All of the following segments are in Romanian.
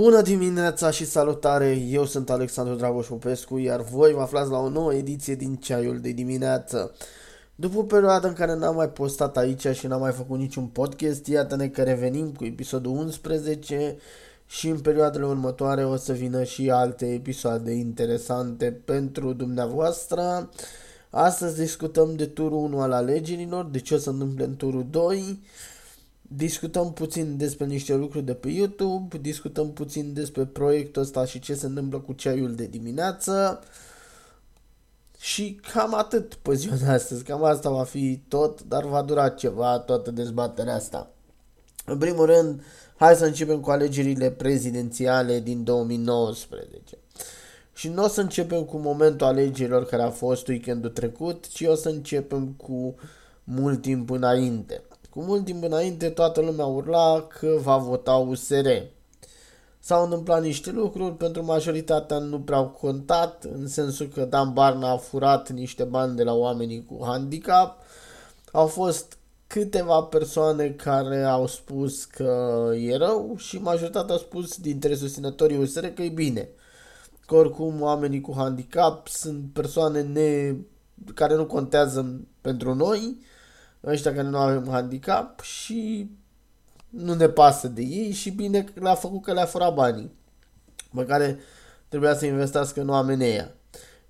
Bună dimineața și salutare! Eu sunt Alexandru Dragoș Popescu, iar voi vă aflați la o nouă ediție din Ceaiul de dimineață. După o perioadă în care n-am mai postat aici și n-am mai făcut niciun podcast, iată-ne că revenim cu episodul 11 și în perioadele următoare o să vină și alte episoade interesante pentru dumneavoastră. Astăzi discutăm de turul 1 al alegerilor, de ce o să întâmple în turul 2 discutăm puțin despre niște lucruri de pe YouTube, discutăm puțin despre proiectul ăsta și ce se întâmplă cu ceaiul de dimineață și cam atât pe ziua de astăzi, cam asta va fi tot, dar va dura ceva toată dezbaterea asta. În primul rând, hai să începem cu alegerile prezidențiale din 2019. Și nu o să începem cu momentul alegerilor care a fost weekendul trecut, ci o să începem cu mult timp înainte. Cu mult timp înainte toată lumea urla că va vota USR. S-au întâmplat niște lucruri, pentru majoritatea nu prea au contat, în sensul că Dan Barna a furat niște bani de la oamenii cu handicap. Au fost câteva persoane care au spus că e rău și majoritatea au spus dintre susținătorii USR că e bine. Că oricum oamenii cu handicap sunt persoane ne... care nu contează pentru noi ăștia care nu avem handicap și nu ne pasă de ei și bine că le-a făcut că le-a furat banii pe care trebuia să investească în oamenii ăia.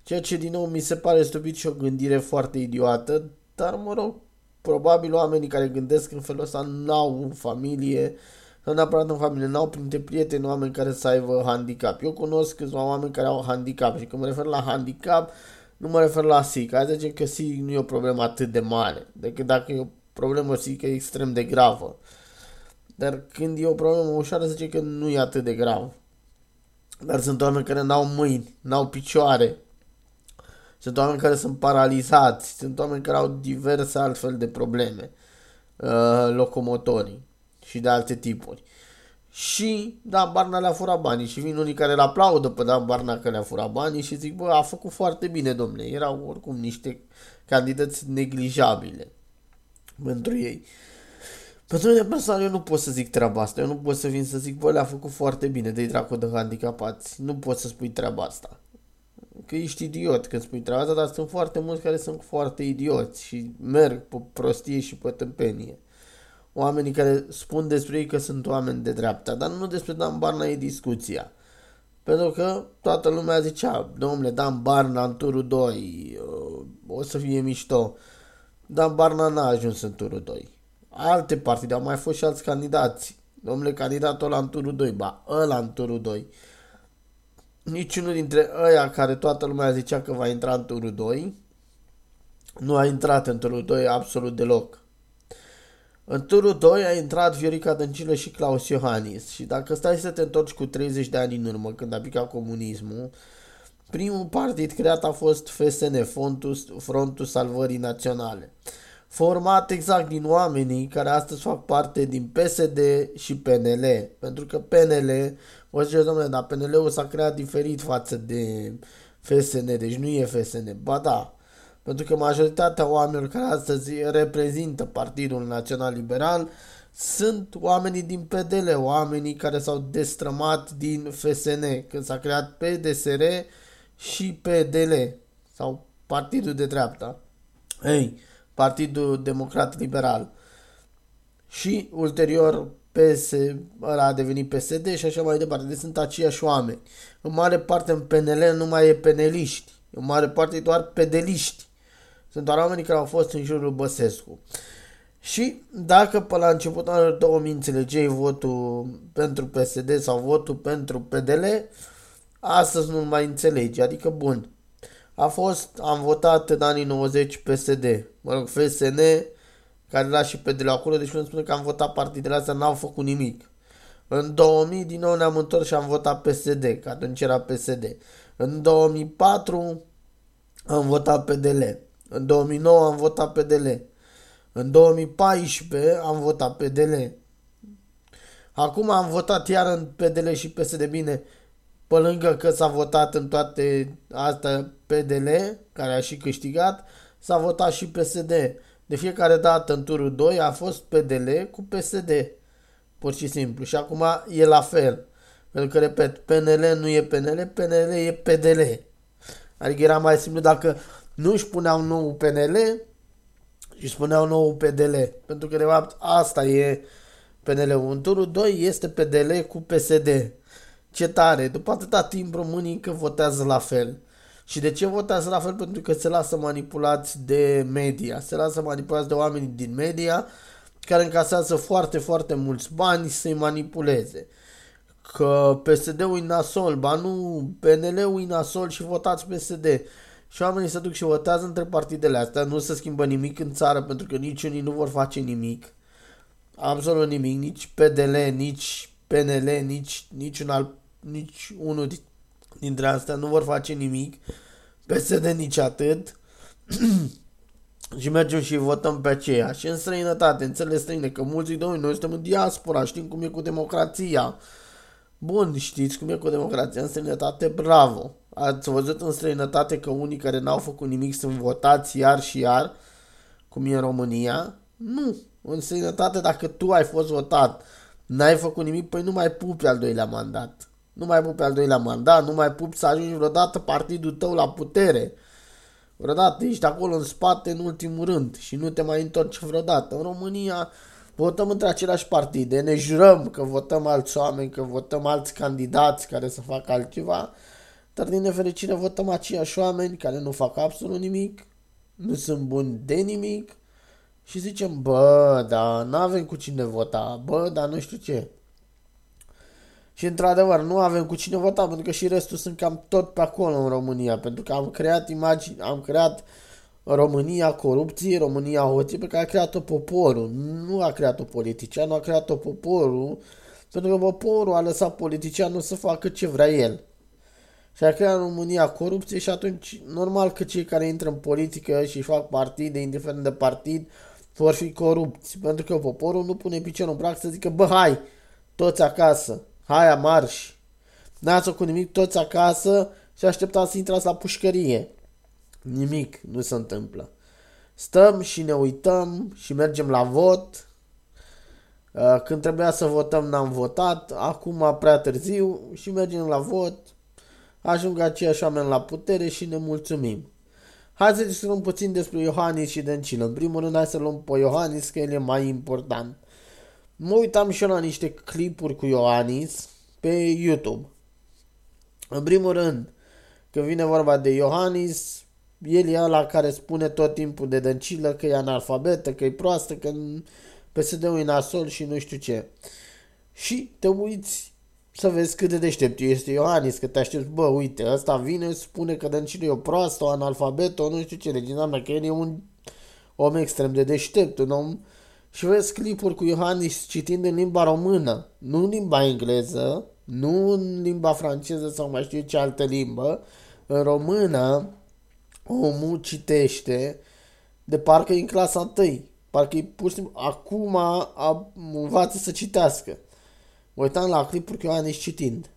Ceea ce din nou mi se pare stupid și o gândire foarte idiotă, dar mă rog, probabil oamenii care gândesc în felul ăsta n-au în familie, sau neapărat în familie, n-au printre prieteni oameni care să aibă handicap. Eu cunosc câțiva oameni care au handicap și când mă refer la handicap, nu mă refer la SIC. Hai să zicem că SIC nu e o problemă atât de mare, decât dacă e o problemă SIC e extrem de gravă. Dar când e o problemă ușoară, să zice că nu e atât de grav. Dar sunt oameni care n-au mâini, n-au picioare. Sunt oameni care sunt paralizați, sunt oameni care au diverse altfel de probleme uh, locomotorii și de alte tipuri. Și Dan Barna le-a furat banii și vin unii care îl aplaudă pe Dan Barna că le-a furat banii și zic, bă, a făcut foarte bine, domnule. Erau oricum niște candidăți neglijabile pentru ei. Pentru mine personal eu nu pot să zic treaba asta. Eu nu pot să vin să zic, bă, le-a făcut foarte bine de dracu de handicapați. Nu pot să spui treaba asta. Că ești idiot când spui treaba asta, dar sunt foarte mulți care sunt foarte idioți și merg pe prostie și pe tâmpenie oamenii care spun despre ei că sunt oameni de dreapta, dar nu despre Dan Barna e discuția. Pentru că toată lumea zicea, domnule, Dan Barna în turul 2, uh, o să fie mișto. Dan Barna n-a ajuns în turul 2. Alte partide, au mai fost și alți candidați. Domnule, candidatul ăla în turul 2, ba, ăla în turul 2. Niciunul dintre ăia care toată lumea zicea că va intra în turul 2, nu a intrat în turul 2 absolut deloc. În turul 2 a intrat Viorica Dăncilă și Claus Iohannis. Și dacă stai să te întorci cu 30 de ani în urmă, când a picat comunismul, primul partid creat a fost FSN, Frontul, Frontul Salvării Naționale, format exact din oamenii care astăzi fac parte din PSD și PNL, pentru că PNL, o zice, domnule, dar PNL-ul s-a creat diferit față de FSN, deci nu e FSN, ba da, pentru că majoritatea oamenilor care astăzi reprezintă Partidul Național Liberal sunt oamenii din PDL, oamenii care s-au destrămat din FSN, când s-a creat PDSR și PDL, sau Partidul de Dreapta. Ei, Partidul Democrat Liberal. Și ulterior PS, ăla a devenit PSD și așa mai departe. Deci sunt aceiași oameni. În mare parte în PNL nu mai e peneliști. În mare parte e doar pedeliști. Sunt doar oamenii care au fost în jurul Băsescu. Și dacă pe la început anul 2000 înțelegeai votul pentru PSD sau votul pentru PDL, astăzi nu mai înțelegi. Adică, bun, a fost, am votat în anii 90 PSD, mă rog, FSN, care era și PDL acolo, deci nu spune că am votat partidele astea, n-au făcut nimic. În 2000 din nou ne-am întors și am votat PSD, că atunci era PSD. În 2004 am votat PDL. În 2009 am votat PDL. În 2014 am votat PDL. Acum am votat iar în PDL și PSD bine, pe lângă că s-a votat în toate astea PDL, care a și câștigat, s-a votat și PSD. De fiecare dată în turul 2 a fost PDL cu PSD. Pur și simplu. Și acum e la fel. Pentru că, repet, PNL nu e PNL, PNL e PDL. Adică era mai simplu dacă nu își puneau nou PNL și spuneau nou PDL. Pentru că, de fapt, asta e PNL-ul. În turul 2 este PDL cu PSD. Ce tare! După atâta timp românii încă votează la fel. Și de ce votează la fel? Pentru că se lasă manipulați de media. Se lasă manipulați de oameni din media care încasează foarte, foarte mulți bani să-i manipuleze. Că PSD-ul e nasol, ba nu, PNL-ul e nasol și votați PSD. Și oamenii se duc și votează între partidele astea, nu se schimbă nimic în țară pentru că nici unii nu vor face nimic. Absolut nimic, nici PDL, nici PNL, nici, nici un alt, nici unul dintre astea nu vor face nimic. PSD nici atât. și mergem și votăm pe aceea. Și în străinătate, în țările străine, că mulți zic, noi suntem în diaspora, știm cum e cu democrația. Bun, știți cum e cu democrația în străinătate, bravo. Ați văzut în străinătate că unii care n-au făcut nimic sunt votați iar și iar, cum e în România? Nu. În străinătate, dacă tu ai fost votat, n-ai făcut nimic, păi nu mai pupi al doilea mandat. Nu mai pupi al doilea mandat, nu mai pupi să ajungi vreodată partidul tău la putere. Vreodată ești acolo în spate în ultimul rând și nu te mai întorci vreodată. În România votăm între aceleași partide, ne jurăm că votăm alți oameni, că votăm alți candidați care să facă altceva, dar din nefericire votăm aceiași oameni care nu fac absolut nimic, nu sunt buni de nimic și zicem, bă, dar nu avem cu cine vota, bă, dar nu știu ce. Și într-adevăr, nu avem cu cine vota, pentru că și restul sunt cam tot pe acolo în România, pentru că am creat imagini, am creat România corupție, România hoție, pe care a creat-o poporul. Nu a creat-o politicianul, a creat-o poporul, pentru că poporul a lăsat politicianul să facă ce vrea el. Și a creat România corupție și atunci normal că cei care intră în politică și fac partide, indiferent de partid, vor fi corupți. Pentru că poporul nu pune piciorul în prag să zică, bă, hai, toți acasă, hai, marș. N-ați cu nimic, toți acasă și așteptați să intrați la pușcărie. Nimic nu se întâmplă. Stăm și ne uităm și mergem la vot. Uh, când trebuia să votăm, n-am votat. Acum prea târziu și mergem la vot. Ajung aceiași oameni la putere și ne mulțumim. Hai să discutăm puțin despre Iohannis și Dăncilă. În primul rând, hai să luăm pe Iohannis, că el e mai important. Mă uitam și eu la niște clipuri cu Iohannis pe YouTube. În primul rând, când vine vorba de Iohannis, el e ăla care spune tot timpul de Dăncilă că e analfabetă, că e proastă, că PSD-ul e nasol și nu știu ce. Și te uiți să vezi cât de deștept este Iohannis, că te aștepți, bă, uite, ăsta vine, spune că Dăncilă e o proastă, o analfabetă, o nu știu ce, deci înseamnă că el e un om extrem de deștept, un om... Și vezi clipuri cu Iohannis citind în limba română, nu în limba engleză, nu în limba franceză sau mai știu ce altă limbă, în română, omul citește de parcă e în clasa 1. Parcă e pur și simplu, acum a, a, învață să citească. Mă uitam la clipuri cu Ioanis citind.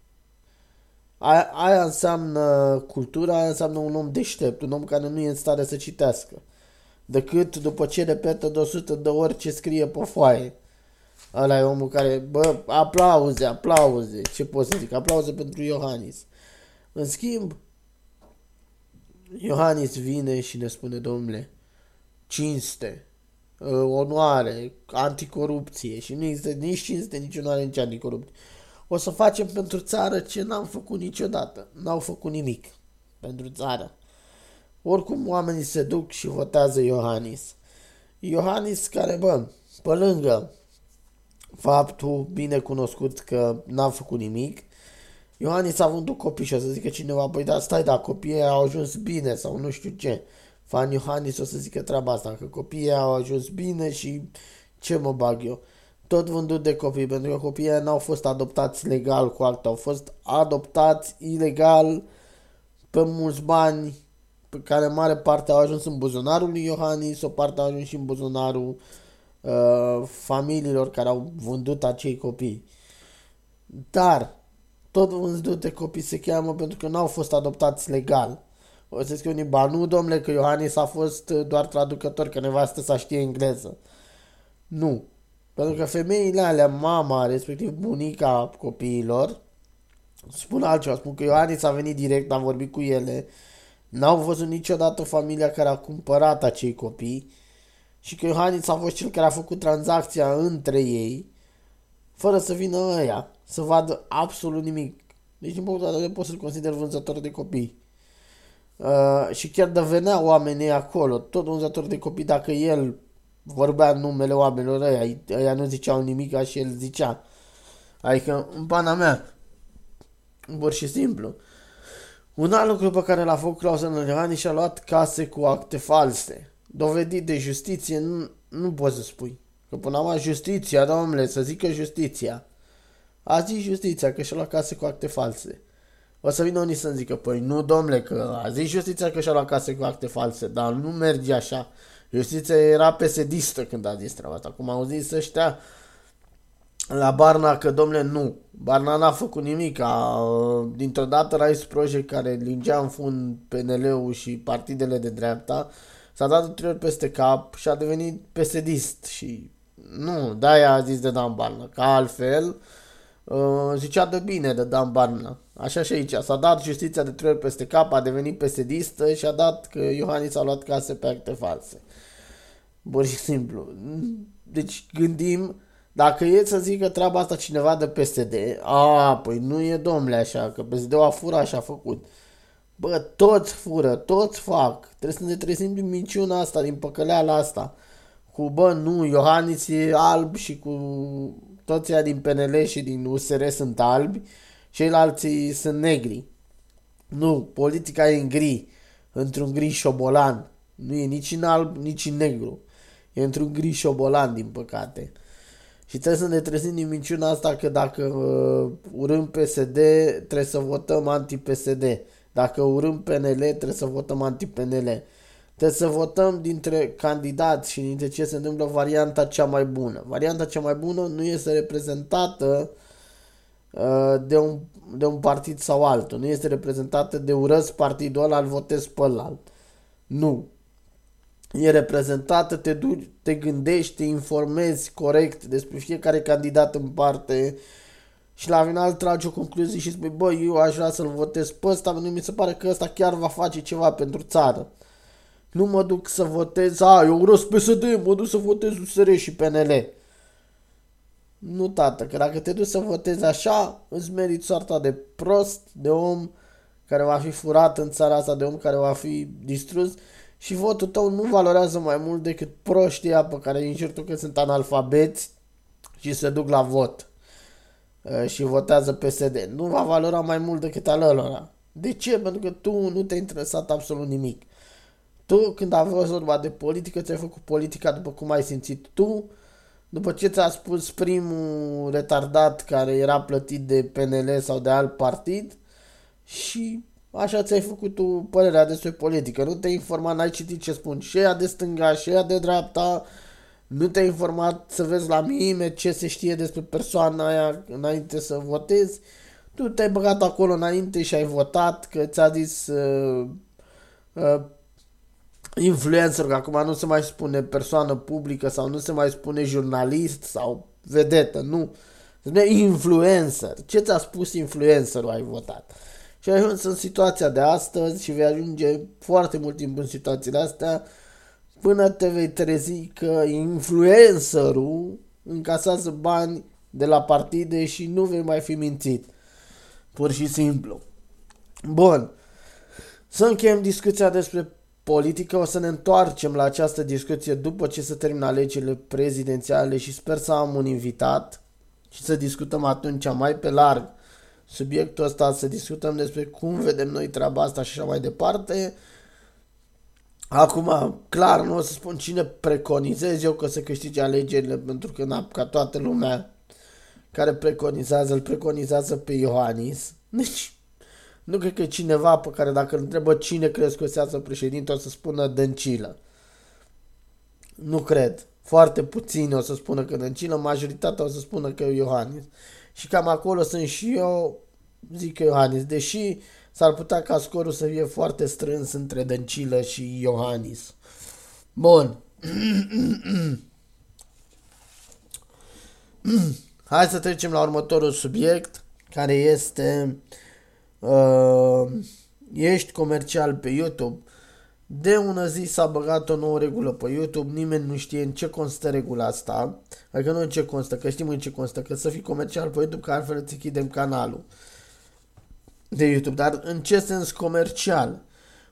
Aia, aia înseamnă cultura, aia înseamnă un om deștept, un om care nu e în stare să citească. Decât după ce repetă de 100 de ori ce scrie pe foaie. Ăla e omul care, bă, aplauze, aplauze, ce pot să zic, aplauze pentru Iohannis. În schimb, Iohannis vine și ne spune, domnule, cinste, ă, onoare, anticorupție și nu există nici cinste, nici onoare, nici anticorupție. O să facem pentru țară ce n-am făcut niciodată. N-au făcut nimic pentru țară. Oricum oamenii se duc și votează Iohannis. Iohannis care, bă, pe lângă faptul bine cunoscut că n-a făcut nimic, Iohannis a avut copii și o să zică cineva, băi, dar stai, da, copiii au ajuns bine sau nu știu ce. Fan Iohannis o să zică treaba asta, că copiii au ajuns bine și ce mă bag eu. Tot vândut de copii, pentru că copiii n-au fost adoptați legal cu altă, au fost adoptați ilegal pe mulți bani, pe care mare parte au ajuns în buzunarul lui Iohannis, o parte au ajuns și în buzunarul uh, familiilor care au vândut acei copii. Dar tot vânzut de copii se cheamă pentru că n-au fost adoptați legal. O să zic unii, ba nu, domnule, că Iohannis a fost doar traducător, că nevastă să știe engleză. Nu. Pentru că femeile alea, mama, respectiv bunica copiilor, spun altceva, spun că Ioanis a venit direct, a vorbit cu ele, n-au văzut niciodată familia care a cumpărat acei copii și că Iohannis a fost cel care a făcut tranzacția între ei, fără să vină ăia, să vadă absolut nimic. Deci, din punctul de vedere, pot să-l consider vânzător de copii. Uh, și chiar de venea oamenii acolo, tot vânzător de copii, dacă el vorbea numele oamenilor ăia, ăia nu ziceau nimic și el zicea. Adică, în pana mea, pur și simplu. Un alt lucru pe care l-a făcut Clausen Iohannis și-a luat case cu acte false. Dovedit de justiție, nu, nu poți să spui. Că până acum justiția, domnule, să zică justiția. A zis justiția că și-a luat case cu acte false. O să vină unii să-mi zică, păi nu, domnule, că a zis justiția că și-a luat case cu acte false, dar nu merge așa. Justiția era pesedistă când a zis treaba asta. Acum au zis ăștia la Barna că, domnule, nu. Barna n-a făcut nimic. A, dintr-o dată Rice Project care lingea în fund PNL-ul și partidele de dreapta s-a dat trei ori peste cap și a devenit pesedist și nu, de-aia a zis de Dan Barna, că altfel uh, zicea de bine de Dan Barna. Așa și aici, s-a dat justiția de trei ori peste cap, a devenit pesedistă și a dat că Iohannis a luat case pe acte false. Pur și simplu. Deci gândim, dacă e să zică treaba asta cineva de PSD, a, păi nu e domnule așa, că PSD-ul a furat și a făcut. Bă, toți fură, toți fac. Trebuie să ne trezim din minciuna asta, din păcăleala asta. Cu, bă, nu, Iohannis e alb și cu toți din PNL și din USR sunt albi, ceilalți sunt negri. Nu, politica e în gri, într-un gri șobolan. Nu e nici în alb, nici în negru. E într-un gri șobolan, din păcate. Și trebuie să ne trezim din minciuna asta că dacă uh, urâm PSD, trebuie să votăm anti-PSD. Dacă urâm PNL, trebuie să votăm anti-PNL. Trebuie să votăm dintre candidați și dintre ce se întâmplă varianta cea mai bună. Varianta cea mai bună nu este reprezentată uh, de, un, de un partid sau altul. Nu este reprezentată de urăți partidul ăla, îl votez pe ălalt. Nu e reprezentată, te, duci, te gândești, te informezi corect despre fiecare candidat în parte și la final tragi o concluzie și spui, bă, eu aș vrea să-l votez pe ăsta, pentru mi se pare că ăsta chiar va face ceva pentru țară. Nu mă duc să votez, a, eu urăsc PSD, mă duc să votez USR și PNL. Nu, tată, că dacă te duci să votezi așa, îți meriți soarta de prost, de om care va fi furat în țara asta, de om care va fi distrus și votul tău nu valorează mai mult decât proștia pe care îi încerc tu că sunt analfabeți și se duc la vot și votează PSD. Nu va valora mai mult decât al ălora. De ce? Pentru că tu nu te-ai interesat absolut nimic. Tu, când a fost vorba de politică, ți-ai făcut politica după cum ai simțit tu, după ce ți-a spus primul retardat care era plătit de PNL sau de alt partid și Așa ți-ai făcut tu părerea despre politică. Nu te-ai informat, n-ai citit ce spun și ea de stânga și ea de dreapta. Nu te-ai informat să vezi la mime ce se știe despre persoana aia înainte să votezi. Tu te-ai băgat acolo înainte și ai votat că ți-a zis uh, uh, influencer, că acum nu se mai spune persoană publică sau nu se mai spune jurnalist sau vedetă, nu. Se spune influencer. Ce ți-a spus influencerul ai votat? și ai ajuns în situația de astăzi și vei ajunge foarte mult timp în situațiile astea până te vei trezi că influencerul încasează bani de la partide și nu vei mai fi mințit. Pur și simplu. Bun. Să încheiem discuția despre politică. O să ne întoarcem la această discuție după ce se termină alegerile prezidențiale și sper să am un invitat și să discutăm atunci mai pe larg subiectul ăsta, să discutăm despre cum vedem noi treaba asta și așa mai departe. Acum, clar, nu o să spun cine preconizez eu că să câștige alegerile, pentru că n-am ca toată lumea care preconizează, îl preconizează pe Iohannis. Deci, nu cred că cineva pe care dacă îl întrebă cine crezi că o să președinte, o să spună Dăncilă. Nu cred. Foarte puțini o să spună că Dăncilă, majoritatea o să spună că e Iohannis. Și cam acolo sunt și eu, zic că Iohannis, deși s-ar putea ca scorul să fie foarte strâns între Dăncilă și Iohannis. Bun. Hai să trecem la următorul subiect, care este uh, ești comercial pe YouTube, de ună zi s-a băgat o nouă regulă pe YouTube, nimeni nu știe în ce constă regula asta, adică nu în ce constă, că știm în ce constă, că să fii comercial pe YouTube, că altfel îți închidem canalul de YouTube, dar în ce sens comercial?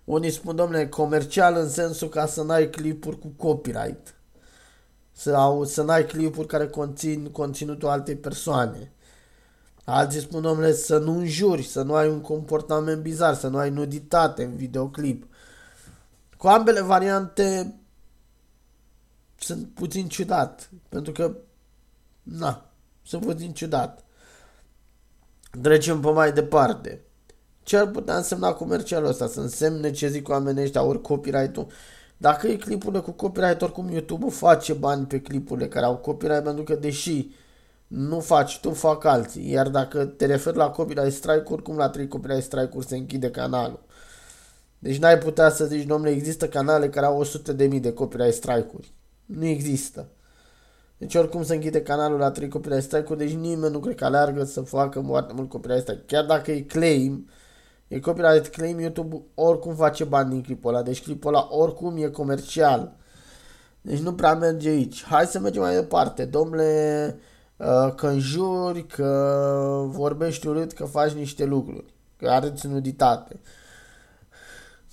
Unii spun, domnule, comercial în sensul ca să n-ai clipuri cu copyright sau să n-ai clipuri care conțin conținutul altei persoane. Alții spun, domnule, să nu înjuri, să nu ai un comportament bizar, să nu ai nuditate în videoclip. Cu ambele variante sunt puțin ciudat, pentru că, na, sunt puțin ciudat. Trecem pe mai departe. Ce ar putea însemna comercialul ăsta? Să însemne ce zic oamenii ăștia, ori copyright-ul. Dacă e clipurile cu copyright, oricum YouTube face bani pe clipurile care au copyright, pentru că deși nu faci tu, fac alții. Iar dacă te referi la copyright strike, oricum la 3 copyright strike-uri se închide canalul. Deci n-ai putea să zici, domnule, există canale care au 100 de mii de copyright strike-uri. Nu există. Deci oricum se închide canalul la 3 copyright strike-uri, deci nimeni nu cred că aleargă să facă foarte mult copyright strike. Chiar dacă e claim, e copyright claim, YouTube oricum face bani din clipul ăla. Deci clipul ăla oricum e comercial. Deci nu prea merge aici. Hai să mergem mai departe. Domnule, uh, că înjuri, că vorbești urât, că faci niște lucruri, că arăți nuditate.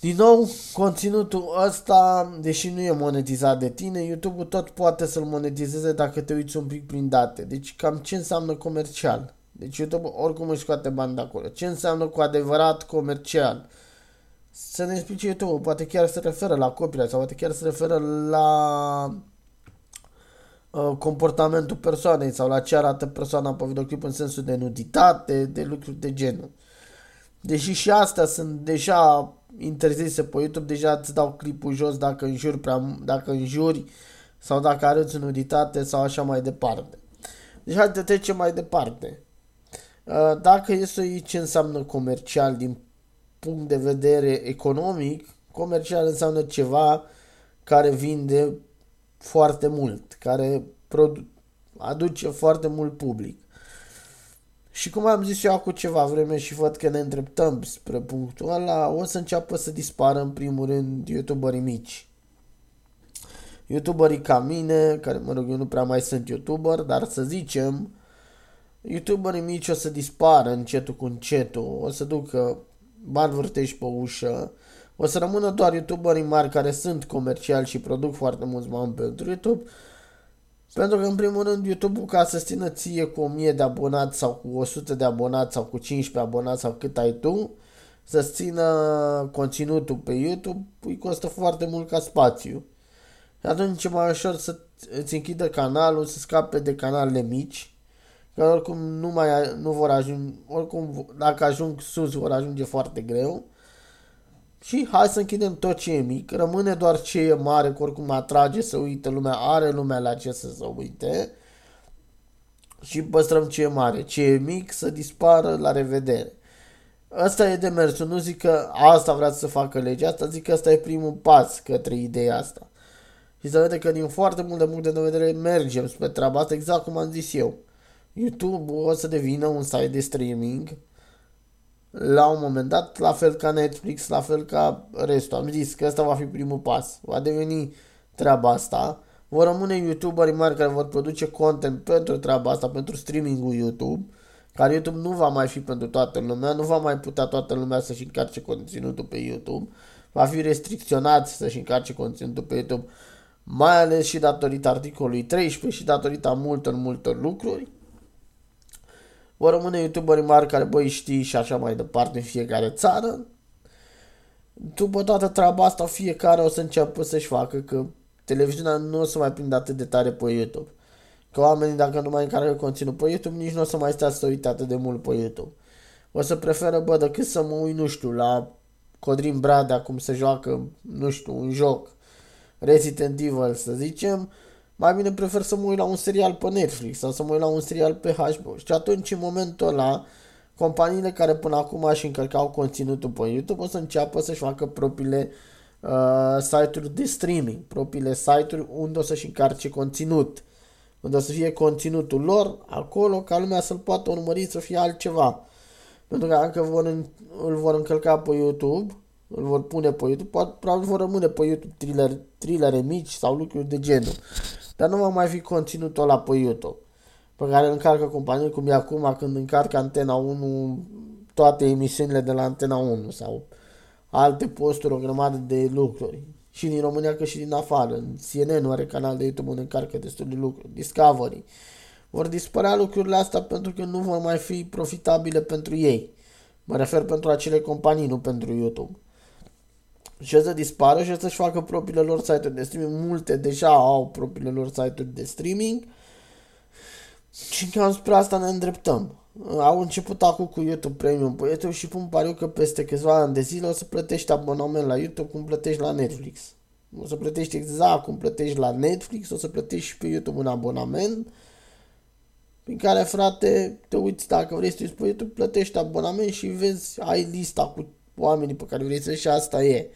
Din nou, conținutul ăsta, deși nu e monetizat de tine, YouTube-ul tot poate să-l monetizeze dacă te uiți un pic prin date. Deci cam ce înseamnă comercial? Deci YouTube oricum își scoate bani de acolo. Ce înseamnă cu adevărat comercial? Să ne explice YouTube, poate chiar se referă la copyright sau poate chiar se referă la uh, comportamentul persoanei sau la ce arată persoana pe videoclip în sensul de nuditate, de lucruri de genul. Deși și astea sunt deja interzise pe YouTube, deja îți dau clipul jos dacă înjuri, prea, dacă înjuri sau dacă arăți nuditate sau așa mai departe. Deci hai să trecem mai departe. Uh, dacă e să iei ce înseamnă comercial din punct de vedere economic, comercial înseamnă ceva care vinde foarte mult, care aduce foarte mult public. Și cum am zis eu acum ceva vreme și văd că ne îndreptăm spre punctul ăla, o să înceapă să dispară în primul rând youtuberii mici. Youtuberii ca mine, care mă rog eu nu prea mai sunt youtuber, dar să zicem, youtuberii mici o să dispară încetul cu încetul, o să ducă bani vârtești pe ușă, o să rămână doar youtuberii mari care sunt comerciali și produc foarte mulți bani pentru YouTube, pentru că, în primul rând, YouTube-ul ca să țină ție cu 1000 de abonați sau cu 100 de abonați sau cu 15 abonați sau cât ai tu, să țină conținutul pe YouTube, îi costă foarte mult ca spațiu. Și atunci e mai ușor să îți închidă canalul, să scape de canalele mici, că oricum nu, mai, nu vor ajunge, oricum dacă ajung sus vor ajunge foarte greu și hai să închidem tot ce e mic, rămâne doar ce e mare, că oricum atrage să uite lumea, are lumea la ce să se uite și păstrăm ce e mare, ce e mic să dispară, la revedere. Asta e demersul, nu zic că asta vrea să facă legea asta, zic că asta e primul pas către ideea asta. Și să vede că din foarte multe puncte de vedere mergem spre treaba asta, exact cum am zis eu. YouTube o să devină un site de streaming la un moment dat, la fel ca Netflix, la fel ca restul. Am zis că ăsta va fi primul pas. Va deveni treaba asta. Vor rămâne youtuberi mari care vor produce content pentru treaba asta, pentru streaming-ul YouTube, care YouTube nu va mai fi pentru toată lumea, nu va mai putea toată lumea să-și încarce conținutul pe YouTube, va fi restricționat să-și încarce conținutul pe YouTube, mai ales și datorită articolului 13 și datorită multor, multor lucruri vor rămâne youtuberi mari care băi știi și așa mai departe în fiecare țară. După toată treaba asta, fiecare o să înceapă să-și facă că televiziunea nu o să mai prindă atât de tare pe YouTube. Că oamenii dacă nu mai încarcă conținut pe YouTube, nici nu o să mai stea să uite atât de mult pe YouTube. O să preferă, bă, decât să mă uit, nu știu, la Codrin Bradea cum se joacă, nu știu, un joc Resident Evil, să zicem, mai bine prefer să mă uit la un serial pe Netflix sau să mă uit la un serial pe HBO. Și atunci, în momentul ăla, companiile care până acum își încărcau conținutul pe YouTube o să înceapă să-și facă propriile uh, site-uri de streaming, propriile site-uri unde o să-și încarce conținut unde o să fie conținutul lor acolo ca lumea să-l poată urmări să fie altceva. Pentru că dacă vor, îl vor încălca pe YouTube, îl vor pune pe YouTube, poate, probabil vor rămâne pe YouTube thriller, thrillere mici sau lucruri de genul. Dar nu va mai fi conținutul ăla pe YouTube pe care îl încarcă companii cum e acum când încarcă Antena 1 toate emisiunile de la Antena 1 sau alte posturi, o grămadă de lucruri. Și din România că și din afară. În CNN are canal de YouTube unde încarcă destul de lucruri. Discovery. Vor dispărea lucrurile astea pentru că nu vor mai fi profitabile pentru ei. Mă refer pentru acele companii, nu pentru YouTube. Și o să dispară și o să-și facă propriile lor site-uri de streaming. Multe deja au propriile lor site-uri de streaming. Și cam spre asta ne îndreptăm. Au început acum cu YouTube Premium pe YouTube și pun pariu că peste câțiva ani de zile o să plătești abonament la YouTube cum plătești la Netflix. O să plătești exact cum plătești la Netflix, o să plătești și pe YouTube un abonament prin care, frate, te uiți dacă vrei să te uiți pe YouTube, plătești abonament și vezi, ai lista cu oamenii pe care vrei să și asta e.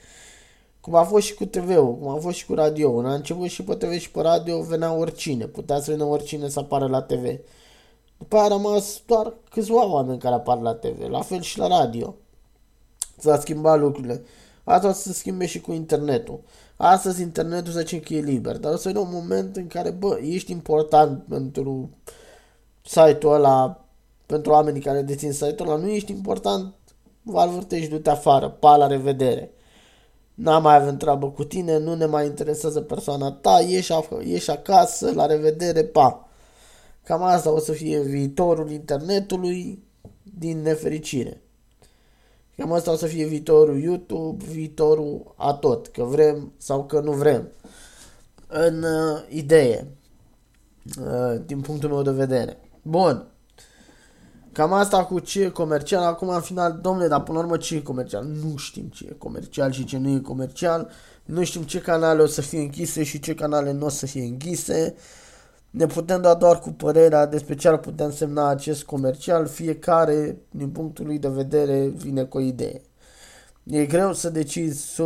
Cum a fost și cu TV-ul, cum a fost și cu radio. În a început și pe TV și pe radio venea oricine. Putea să vină oricine să apară la TV. După aia a rămas doar câțiva oameni care apar la TV. La fel și la radio. S-a schimbat lucrurile. Asta o să se schimbe și cu internetul. Astăzi internetul să zicem că e liber, dar o să vină un moment în care, bă, ești important pentru site-ul ăla, pentru oamenii care dețin site-ul ăla, nu ești important, valvârtești, du-te afară, pa, la revedere. N-am mai avut treabă cu tine, nu ne mai interesează persoana ta, ieși, ieși acasă, la revedere, pa. Cam asta o să fie viitorul internetului din nefericire. Cam asta o să fie viitorul YouTube, viitorul a tot, că vrem sau că nu vrem. În uh, idee, uh, din punctul meu de vedere. Bun. Cam asta cu ce e comercial. Acum, în final, domnule, dar până la urmă ce e comercial? Nu știm ce e comercial și ce nu e comercial. Nu știm ce canale o să fie închise și ce canale nu o să fie închise. Ne putem da doar cu părerea despre ce ar putea însemna acest comercial. Fiecare, din punctul lui de vedere, vine cu o idee. E greu să decizi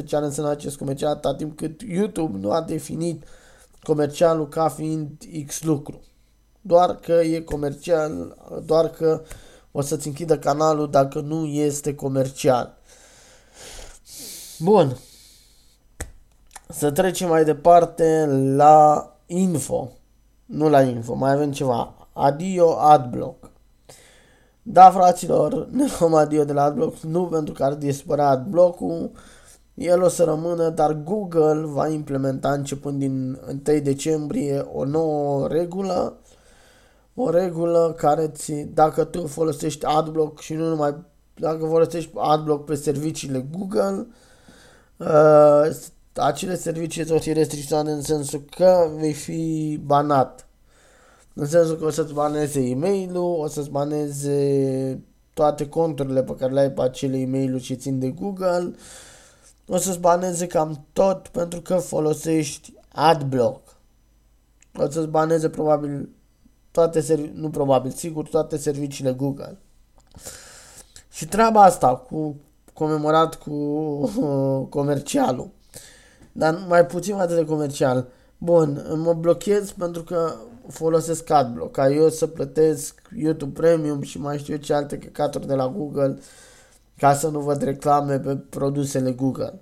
100% ce ar însemna acest comercial atât timp cât YouTube nu a definit comercialul ca fiind X lucru doar că e comercial, doar că o să-ți închidă canalul dacă nu este comercial. Bun. Să trecem mai departe la info. Nu la info, mai avem ceva. Adio Adblock. Da, fraților, ne luăm adio de la Adblock, nu pentru că ar dispărea Adblock-ul, el o să rămână, dar Google va implementa începând din 1 decembrie o nouă regulă o regulă care ți, dacă tu folosești AdBlock și nu numai, dacă folosești AdBlock pe serviciile Google, uh, acele servicii vor fi restricționate în sensul că vei fi banat. În sensul că o să-ți baneze e mail o să-ți baneze toate conturile pe care le ai pe acele e mail și țin de Google, o să-ți baneze cam tot pentru că folosești AdBlock. O să-ți baneze probabil toate servi- nu probabil, sigur, toate serviciile Google. Și treaba asta cu comemorat cu uh, comercialul. Dar mai puțin atât de comercial. Bun, mă blochez pentru că folosesc AdBlock, ca eu să plătesc YouTube Premium și mai știu ce alte căcaturi de la Google ca să nu văd reclame pe produsele Google.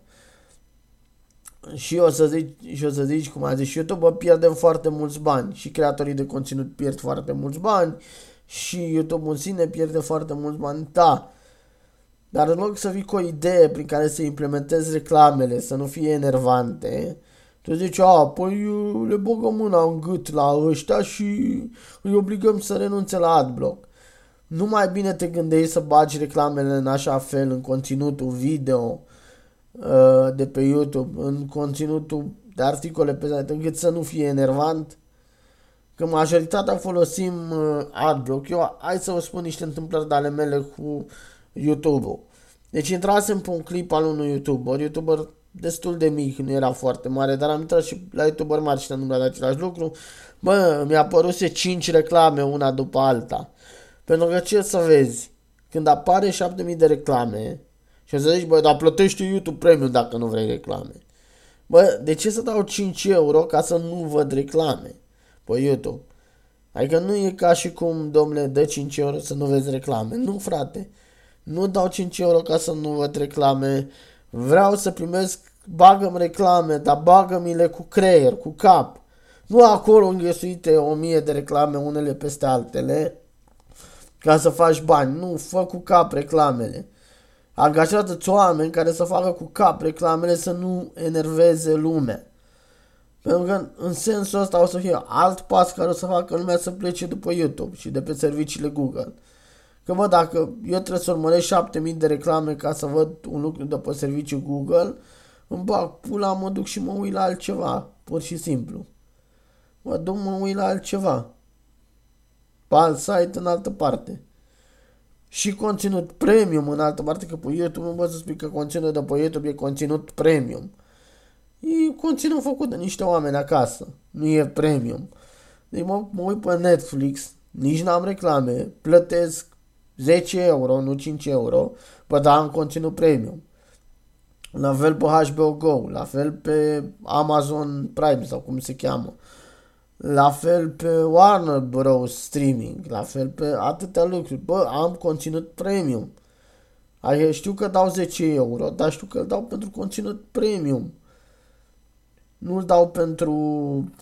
Și o să zici, și o să zici cum a zis și YouTube, pierdem foarte mulți bani și creatorii de conținut pierd foarte mulți bani și YouTube în sine pierde foarte mulți bani, da. Dar în loc să vii cu o idee prin care să implementezi reclamele, să nu fie enervante, tu zici, a, păi le băgăm mâna în gât la ăștia și îi obligăm să renunțe la adblock. Nu mai bine te gândești să bagi reclamele în așa fel în conținutul video, Uh, de pe YouTube în conținutul de articole pe site încât să nu fie enervant că majoritatea folosim uh, adblock. Eu hai să vă spun niște întâmplări de ale mele cu YouTube-ul. Deci intrasem pe un clip al unui YouTuber, YouTuber destul de mic, nu era foarte mare, dar am intrat și la YouTuber mari și am de același lucru. Bă, mi-a apăruse 5 reclame una după alta. Pentru că ce să vezi, când apare 7000 de reclame, și o să zici, bă, dar plătește YouTube Premium dacă nu vrei reclame. Bă, de ce să dau 5 euro ca să nu văd reclame? pe YouTube. Adică nu e ca și cum, domnule, dă 5 euro să nu vezi reclame. Nu, frate. Nu dau 5 euro ca să nu văd reclame. Vreau să primesc, bagă-mi reclame, dar bagă-mi-le cu creier, cu cap. Nu acolo înghesuite o mie de reclame unele peste altele ca să faci bani. Nu, fă cu cap reclamele. Angajați oameni care să facă cu cap reclamele să nu enerveze lumea. Pentru că în sensul ăsta o să fie alt pas care o să facă lumea să plece după YouTube și de pe serviciile Google. Că văd dacă eu trebuie să urmăresc 7000 de reclame ca să văd un lucru de pe serviciul Google, îmi bag pula, mă duc și mă uit la altceva, pur și simplu. Mă duc, mă uit la altceva. Pe alt site în altă parte. Și conținut premium în altă parte, că pe YouTube nu pot să spui că conținut de pe YouTube e conținut premium. E conținut făcut de niște oameni acasă. Nu e premium. Deci mă, mă uit pe Netflix, nici n-am reclame, plătesc 10 euro, nu 5 euro, bă, dar am conținut premium. La fel pe HBO Go, la fel pe Amazon Prime sau cum se cheamă. La fel pe Warner Bros. Streaming, la fel pe atâtea lucruri. Bă, am conținut premium. Adică știu că dau 10 euro, dar știu că îl dau pentru conținut premium. Nu-l dau pentru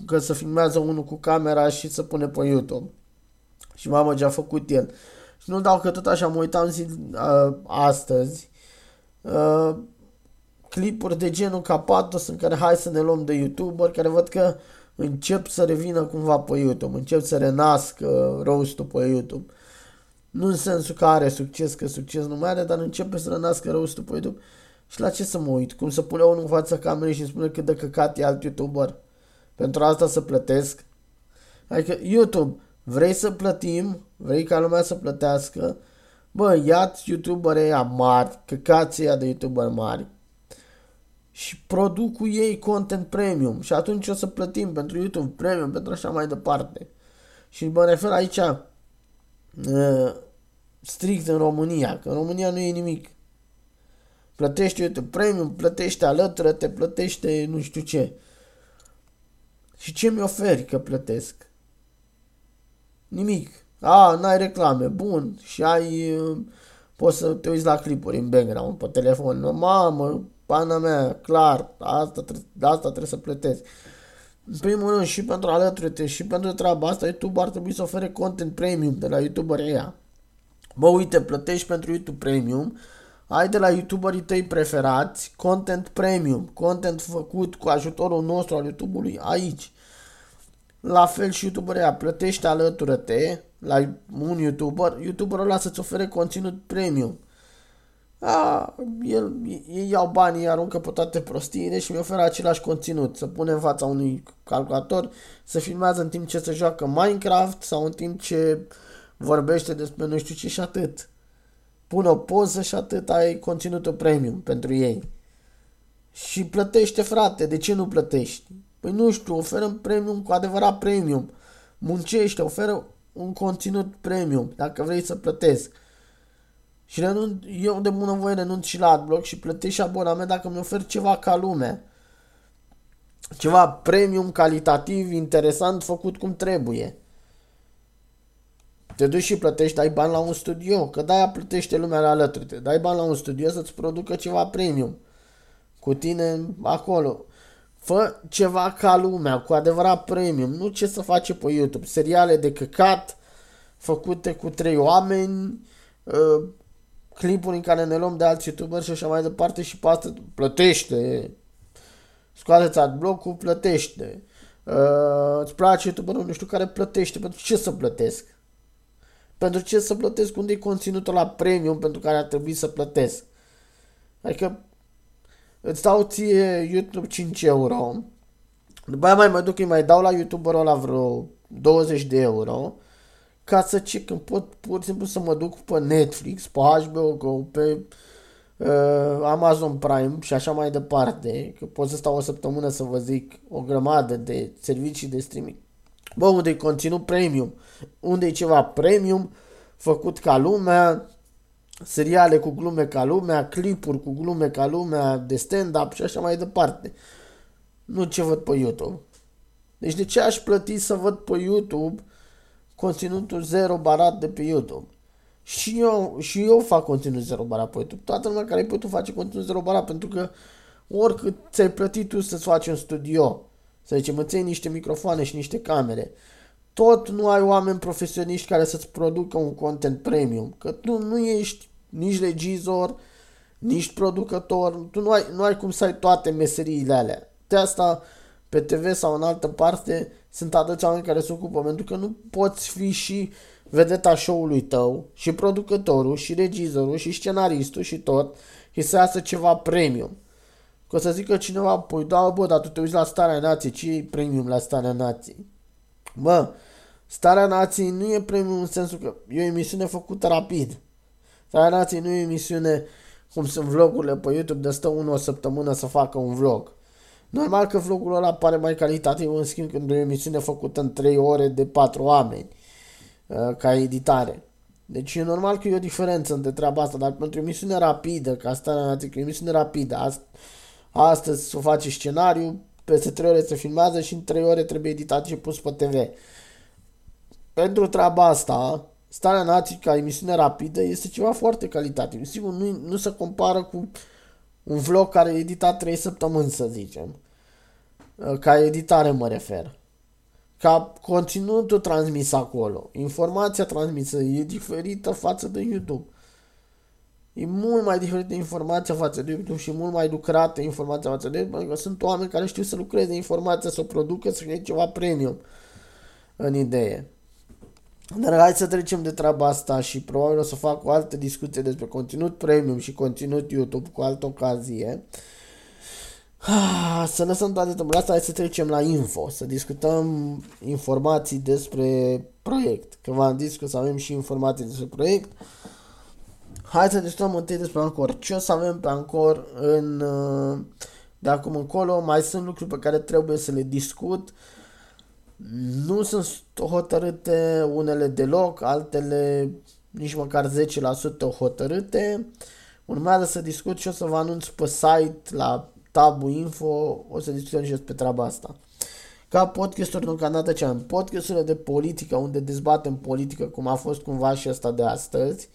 că să filmează unul cu camera și să pune pe YouTube. Și mamă ce a făcut el. Și nu-l dau că tot așa mă uitam zi, uh, astăzi. Uh, clipuri de genul Capatos în care hai să ne luăm de YouTuber, care văd că încep să revină cumva pe YouTube, încep să renască roast pe YouTube. Nu în sensul că are succes, că succes nu mai are, dar începe să renască roast pe YouTube. Și la ce să mă uit? Cum să pune unul în fața camerei și spune cât de căcat e alt YouTuber? Pentru asta să plătesc? Adică YouTube, vrei să plătim, vrei ca lumea să plătească, bă, ia-ți YouTuber ăia mari, căcați ăia de YouTuber mari, și produc cu ei content premium și atunci o să plătim pentru YouTube premium, pentru așa mai departe. Și mă refer aici uh, strict în România, că în România nu e nimic. Plătește YouTube premium, plătește alătură, te plătește nu știu ce. Și ce mi oferi că plătesc? Nimic. A, n-ai reclame, bun. Și ai, uh, poți să te uiți la clipuri în background pe telefon. Mamă, pana mea, clar, asta, tre- asta trebuie să plătesc. În primul rând, și pentru alături și pentru treaba asta, YouTube ar trebui să ofere content premium de la YouTuber ăia. Bă, uite, plătești pentru YouTube Premium, ai de la YouTuberii tăi preferați content premium, content făcut cu ajutorul nostru al YouTube-ului aici. La fel și YouTuberii ăia, plătește alătură-te la un YouTuber, YouTuberul ăla să-ți ofere conținut premium. A, el, ei iau banii, aruncă pe toate prostiile și mi oferă același conținut. Să pune în fața unui calculator, să filmează în timp ce se joacă Minecraft sau în timp ce vorbește despre nu știu ce și atât. Pune o poză și atât ai conținutul premium pentru ei. Și plătește, frate, de ce nu plătești? Păi nu știu, oferă premium cu adevărat premium. Muncește, oferă un conținut premium, dacă vrei să plătesc. Și renunț, eu de bună voie renunț și la adblock și plătesc și abonament dacă mi ofer ceva ca lume. Ceva premium, calitativ, interesant, făcut cum trebuie. Te duci și plătești, dai bani la un studio, că de-aia plătește lumea la alături. Te dai bani la un studio să-ți producă ceva premium. Cu tine acolo. Fă ceva ca lumea, cu adevărat premium. Nu ce să face pe YouTube. Seriale de căcat, făcute cu trei oameni, uh, clipuri în care ne luăm de alți youtuberi și așa mai departe și pe asta plătește. Scoateți adblock-ul, plătește. Uh, îți place youtuberul, nu știu care plătește. Pentru ce să plătesc? Pentru ce să plătesc? Unde e conținutul la premium pentru care ar trebui să plătesc? Adică îți dau ție YouTube 5 euro. După aia mai mă duc, îi mai dau la youtuberul la vreo 20 de euro ca să ce, când pot pur și simplu să mă duc pe Netflix, pe HBO Go, pe uh, Amazon Prime și așa mai departe, că pot să stau o săptămână să vă zic o grămadă de servicii de streaming. Bă, unde e conținut premium, unde e ceva premium, făcut ca lumea, seriale cu glume ca lumea, clipuri cu glume ca lumea, de stand-up și așa mai departe. Nu ce văd pe YouTube. Deci de ce aș plăti să văd pe YouTube conținutul zero barat de pe YouTube? Și eu, și eu fac conținut zero barat pe YouTube. Toată lumea care e pe YouTube face conținut zero barat pentru că oricât ți-ai plătit tu să-ți faci un studio, să zicem, îți niște microfoane și niște camere, tot nu ai oameni profesioniști care să-ți producă un content premium, că tu nu ești nici regizor, nici producător, tu nu ai, nu ai cum să ai toate meseriile alea. De asta pe TV sau în altă parte sunt atâția oameni care se ocupă, pentru că nu poți fi și vedeta show-ului tău, și producătorul, și regizorul, și scenaristul, și tot, și să iasă ceva premium. Că o să zică cineva, păi da, bă, dar tu te uiți la Starea Nației, ce e premium la Starea Nației? Bă, Starea Nației nu e premium în sensul că e o emisiune făcută rapid. Starea Nației nu e o emisiune cum sunt vlogurile pe YouTube de stă unul o săptămână să facă un vlog. Normal că vlogul ăla pare mai calitativ în schimb când e o emisiune făcută în 3 ore de 4 oameni uh, ca editare. Deci e normal că e o diferență între treaba asta, dar pentru o emisiune rapidă, ca Starea Nației, că e o emisiune rapidă, ast- astăzi să o faci scenariu, peste 3 ore se filmează și în 3 ore trebuie editat și pus pe TV. Pentru treaba asta, Starea Nației ca emisiune rapidă este ceva foarte calitativ. Sigur, nu, nu se compară cu un vlog care e editat 3 săptămâni, să zicem. Ca editare mă refer. Ca conținutul transmis acolo. Informația transmisă e diferită față de YouTube. E mult mai diferită informația față de YouTube și mult mai lucrată informația față de YouTube, pentru că sunt oameni care știu să lucreze informația, să o producă, să fie ceva premium în idee. Dar hai să trecem de treaba asta și probabil o să fac o altă discuție despre conținut premium și conținut YouTube cu altă ocazie. Ah, să lăsăm toate temele astea, hai să trecem la info, să discutăm informații despre proiect. Că v-am zis că o să avem și informații despre proiect. Hai să discutăm întâi despre Ancor. Ce o să avem pe Ancor în, de acum încolo? Mai sunt lucruri pe care trebuie să le discut. Uh, nu sunt hotărâte unele deloc, altele nici măcar 10% hotărâte. Urmează să discut și o să vă anunț pe site la Tabu Info, o să discutăm și despre treaba asta. Ca podcasturi nu ca dată ce am podcasturile de politică, unde dezbatem politică, cum a fost cumva și asta de astăzi.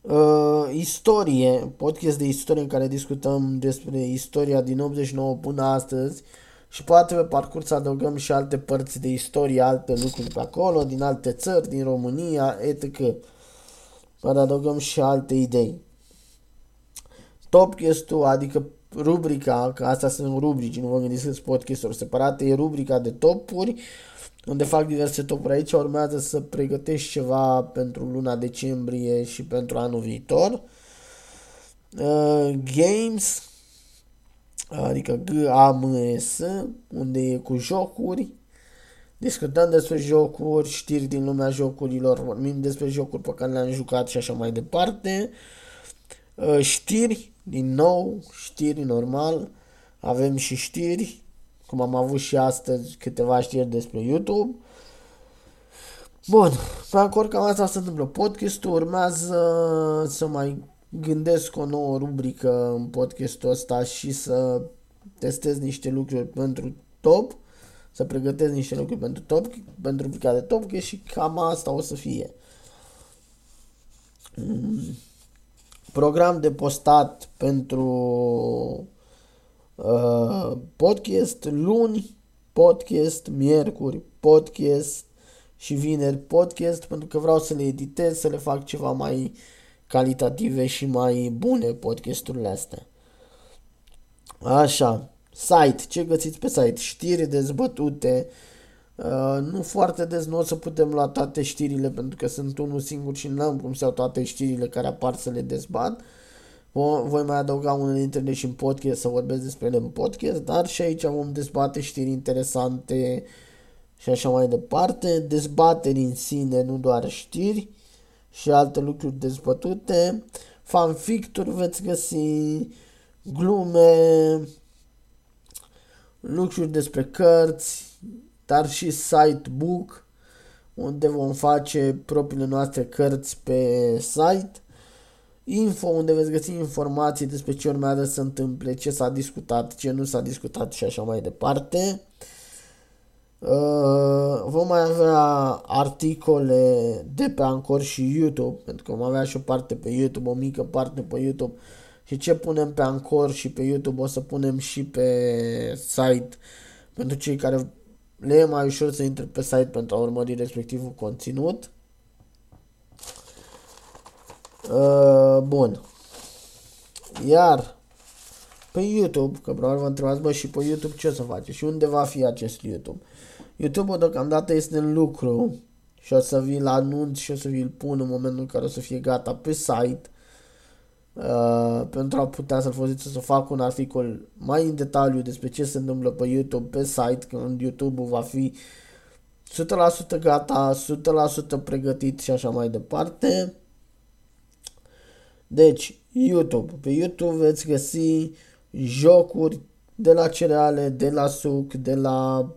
Uh, istorie, podcast de istorie în care discutăm despre istoria din 89 până astăzi. Uh, și poate pe parcurs adăugăm și alte părți de istorie, alte lucruri pe acolo, din alte țări, din România, etc. Poate adăugăm și alte idei. Topcast-ul, adică rubrica, că astea sunt rubrici, nu vă gândiți că sunt podcast-uri separate, e rubrica de topuri, unde fac diverse topuri aici, urmează să pregătești ceva pentru luna decembrie și pentru anul viitor. Uh, games, adică G-A-M-S, unde e cu jocuri, discutăm despre jocuri, știri din lumea jocurilor, vorbim despre jocuri pe care le-am jucat și așa mai departe, uh, știri, din nou, știri normal, avem și știri, cum am avut și astăzi câteva știri despre YouTube. Bun, pe acord cam asta se întâmplă. Podcastul urmează să mai gândesc o nouă rubrică în podcastul ăsta și să testez niște lucruri pentru top, să pregătesc niște lucruri pentru top, pentru rubrica de top, că și cam asta o să fie. Mm. Program de postat pentru uh, podcast luni, podcast miercuri, podcast și vineri podcast pentru că vreau să le editez, să le fac ceva mai uh, calitative și mai bune podcasturile astea. Așa, site, ce găsiți pe site? Știri dezbătute, uh, nu foarte des nu o să putem lua toate știrile pentru că sunt unul singur și n-am cum să iau toate știrile care apar să le dezbat. Voi mai adăuga unele dintre ele și în podcast să vorbesc despre ele în podcast, dar și aici vom dezbate știri interesante și așa mai departe. Dezbateri în sine, nu doar știri și alte lucruri dezbătute. Fanficturi veți găsi, glume, lucruri despre cărți, dar și site book, unde vom face propriile noastre cărți pe site. info unde veți găsi informații despre ce urmează să se întâmple, ce s-a discutat, ce nu s-a discutat și așa mai departe. Uh, vom mai avea articole de pe Anchor și YouTube, pentru că vom avea și o parte pe YouTube, o mică parte pe YouTube și ce punem pe Anchor și pe YouTube o să punem și pe site pentru cei care le e mai ușor să intre pe site pentru a urmări respectivul conținut. Uh, bun. Iar pe YouTube, că probabil vă întrebați, bă, și pe YouTube ce o să face și unde va fi acest YouTube. YouTube-ul deocamdată este în lucru și o să vi-l anunț și o să vi-l pun în momentul în care o să fie gata pe site uh, pentru a putea să-l folosiți să fac un articol mai în detaliu despre ce se întâmplă pe YouTube pe site când YouTube-ul va fi 100% gata, 100% pregătit și așa mai departe. Deci, YouTube. Pe YouTube veți găsi jocuri de la cereale, de la suc, de la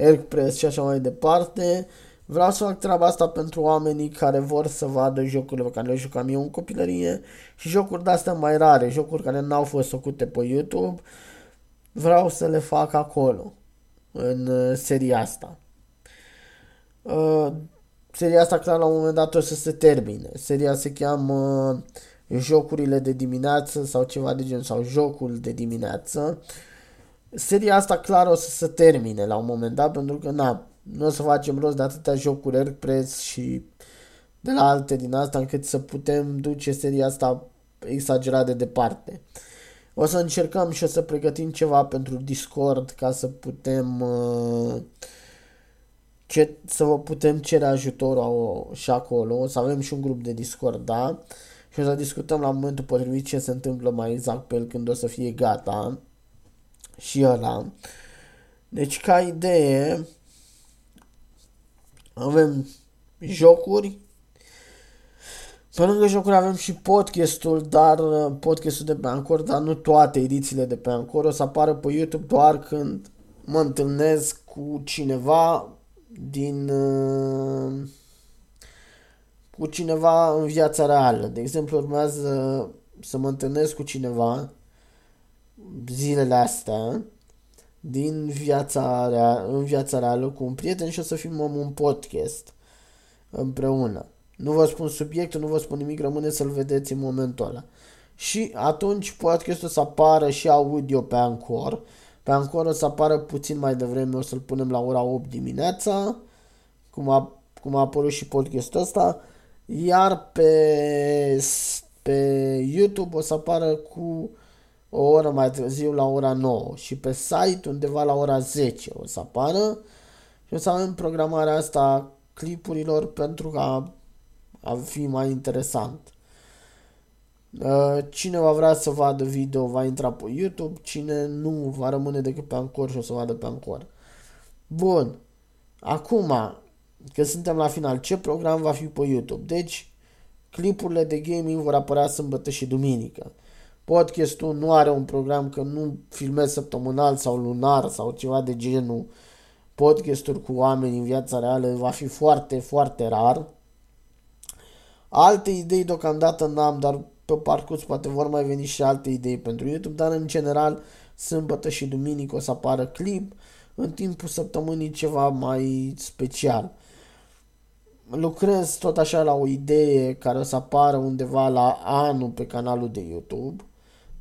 AirPress și așa mai departe. Vreau să fac treaba asta pentru oamenii care vor să vadă jocurile pe care le jucam eu în copilărie și jocuri de-astea mai rare, jocuri care n-au fost făcute pe YouTube. Vreau să le fac acolo, în uh, seria asta. Uh, seria asta, clar, la un moment dat o să se termine. Seria se cheamă Jocurile de dimineață sau ceva de genul, sau Jocul de dimineață. Uh, seria asta clar o să se termine la un moment dat, pentru că na, nu o să facem rost de atâtea jocuri AirPress și de la alte din asta încât să putem duce seria asta exagerat de departe. O să încercăm și o să pregătim ceva pentru Discord ca să putem uh, ce, să vă putem cere ajutorul și acolo. O să avem și un grup de Discord, da? Și o să discutăm la momentul potrivit ce se întâmplă mai exact pe el când o să fie gata și ăla. Deci, ca idee, avem jocuri, pe lângă jocuri avem și podcastul, dar podcastul de pe Anchor, dar nu toate edițiile de pe Anchor o să apară pe YouTube doar când mă întâlnesc cu cineva din cu cineva în viața reală. De exemplu, urmează să mă întâlnesc cu cineva zilele astea din viața rea, în viața reală cu un prieten și o să filmăm un podcast împreună. Nu vă spun subiectul, nu vă spun nimic, rămâne să-l vedeți în momentul ăla. Și atunci podcastul să apară și audio pe Anchor. Pe Anchor o să apară puțin mai devreme, o să-l punem la ora 8 dimineața, cum a, cum a apărut și podcastul ăsta. Iar pe, pe YouTube o să apară cu o oră mai târziu la ora 9 și pe site undeva la ora 10 o să apară și o să avem programarea asta clipurilor pentru a, a fi mai interesant. Uh, cine va vrea să vadă video va intra pe YouTube, cine nu va rămâne decât pe Ancor și o să vadă pe Ancor. Bun. Acum, că suntem la final, ce program va fi pe YouTube? Deci, clipurile de gaming vor apărea sâmbătă și duminică. Podcastul nu are un program că nu filmez săptămânal sau lunar sau ceva de genul. Podcasturi cu oameni în viața reală va fi foarte, foarte rar. Alte idei deocamdată n-am, dar pe parcurs poate vor mai veni și alte idei pentru YouTube, dar în general sâmbătă și duminică o să apară clip, în timpul săptămânii ceva mai special. Lucrez tot așa la o idee care o să apară undeva la anul pe canalul de YouTube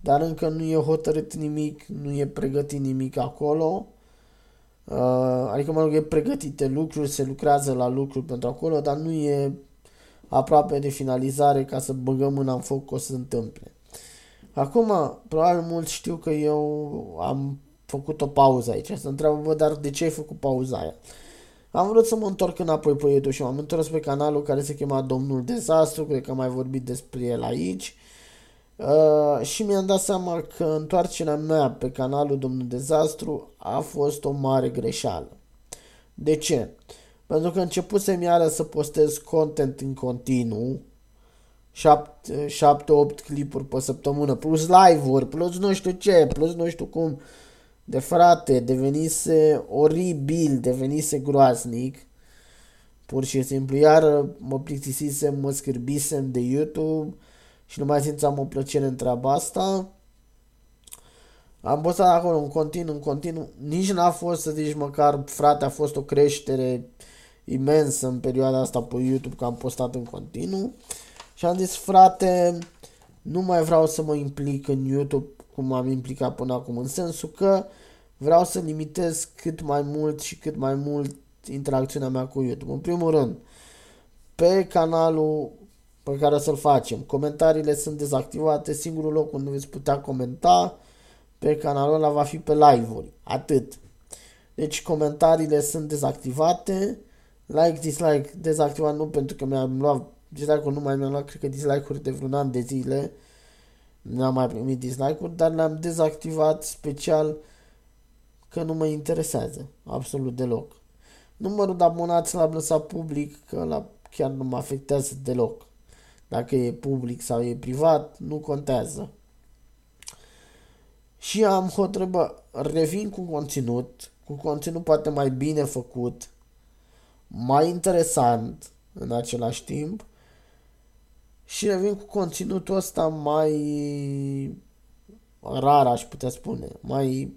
dar încă nu e hotărât nimic, nu e pregătit nimic acolo. Uh, adică, mă rog, e pregătite lucruri, se lucrează la lucruri pentru acolo, dar nu e aproape de finalizare ca să băgăm mâna în foc că o să se întâmple. Acum, probabil mulți știu că eu am făcut o pauză aici. Să întreabă, bă, dar de ce ai făcut pauza aia? Am vrut să mă întorc înapoi pe YouTube și m-am întors pe canalul care se chema Domnul Dezastru, cred că am mai vorbit despre el aici. Uh, și mi-am dat seama că întoarcerea mea pe canalul Domnul Dezastru a fost o mare greșeală. De ce? Pentru că începusem iară să postez content în continuu, 7-8 clipuri pe săptămână, plus live-uri, plus nu știu ce, plus nu știu cum. De frate, devenise oribil, devenise groaznic. Pur și simplu, iar mă plictisisem, mă scârbisem de YouTube și nu mai simțeam o plăcere în treaba asta. Am postat acolo în continuu, în continuu. Nici n-a fost să zici măcar, frate, a fost o creștere imensă în perioada asta pe YouTube, că am postat în continuu. Și am zis, frate, nu mai vreau să mă implic în YouTube cum am implicat până acum, în sensul că vreau să limitez cât mai mult și cât mai mult interacțiunea mea cu YouTube. În primul rând, pe canalul pe care o să-l facem, comentariile sunt dezactivate, singurul loc unde veți putea comenta pe canalul ăla va fi pe live-uri. Atât. Deci comentariile sunt dezactivate, like, dislike, dezactivat nu pentru că mi-am luat dislike-uri, nu mai mi-am luat, cred că dislike-uri de vreun an de zile, n-am mai primit dislike-uri, dar le-am dezactivat special că nu mă interesează absolut deloc. Numărul de abonați l-am lăsat public, că la chiar nu mă afectează deloc. Dacă e public sau e privat, nu contează. Și am hotărât, bă, revin cu conținut, cu conținut poate mai bine făcut, mai interesant în același timp și revin cu conținutul ăsta mai rar, aș putea spune, mai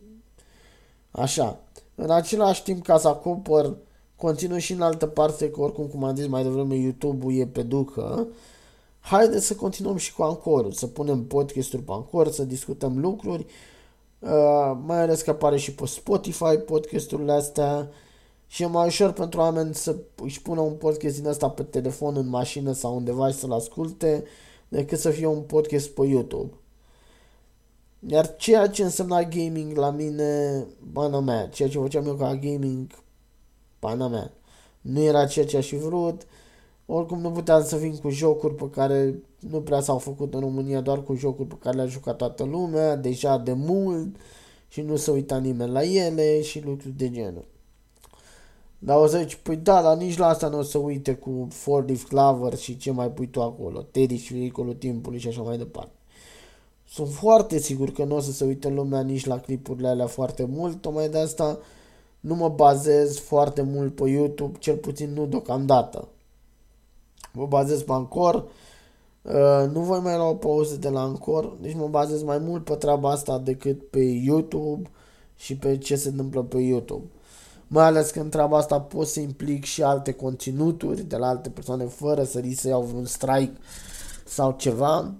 așa. În același timp, ca să acopăr conținut și în altă parte, că oricum, cum am zis mai devreme, YouTube-ul e pe ducă, haideți să continuăm și cu Ancorul, să punem podcast-uri pe Ancor, să discutăm lucruri, uh, mai ales că apare și pe Spotify podcasturile astea și e mai ușor pentru oameni să își pună un podcast din asta pe telefon, în mașină sau undeva și să-l asculte, decât să fie un podcast pe YouTube. Iar ceea ce însemna gaming la mine, bana mea, ceea ce făceam eu ca gaming, bana mea, nu era ceea ce aș fi vrut, oricum nu puteam să vin cu jocuri pe care nu prea s-au făcut în România, doar cu jocuri pe care le-a jucat toată lumea, deja de mult și nu se uita nimeni la ele și lucruri de genul. Dar o să zici, păi da, dar nici la asta nu o să uite cu Four Leaf Clover și ce mai pui tu acolo, Teddy și Vehiculul Timpului și așa mai departe. Sunt foarte sigur că nu o să se uite lumea nici la clipurile alea foarte mult, tocmai de asta nu mă bazez foarte mult pe YouTube, cel puțin nu deocamdată. Mă bazez pe Ancor, uh, nu voi mai lua o pauză de la Ancor, deci mă bazez mai mult pe treaba asta decât pe YouTube și pe ce se întâmplă pe YouTube. Mai ales că în treaba asta pot să implic și alte conținuturi de la alte persoane fără să li se iau vreun strike sau ceva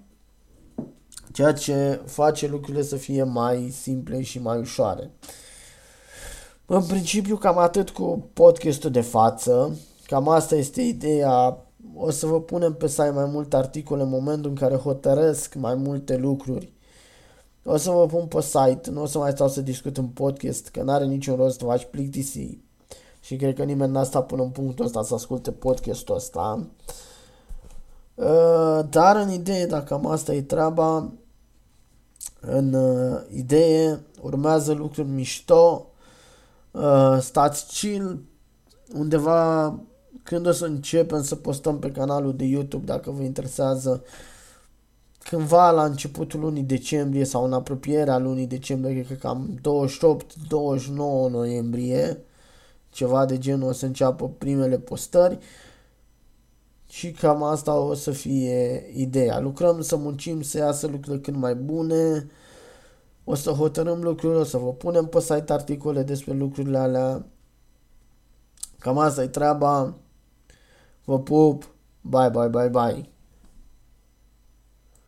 ceea ce face lucrurile să fie mai simple și mai ușoare. În principiu, cam atât cu podcastul de față. Cam asta este ideea. O să vă punem pe site mai multe articole în momentul în care hotărăsc mai multe lucruri. O să vă pun pe site, nu o să mai stau să discut în podcast, că n-are niciun rost să faci plictisi. Și cred că nimeni n-a stat până în punctul ăsta să asculte podcastul ăsta. Uh, dar în idee, dacă cam asta e treaba, în uh, idee, urmează lucruri mișto, uh, stați chill, undeva când o să începem să postăm pe canalul de YouTube, dacă vă interesează, cândva la începutul lunii decembrie sau în apropierea lunii decembrie, cred că cam 28-29 noiembrie, ceva de genul o să înceapă primele postări și cam asta o să fie ideea. Lucrăm să muncim să iasă lucrurile cât mai bune, o să hotărâm lucrurile, o să vă punem pe site articole despre lucrurile alea. Cam asta e treaba. Vă pup. Bye, bye, bye, bye.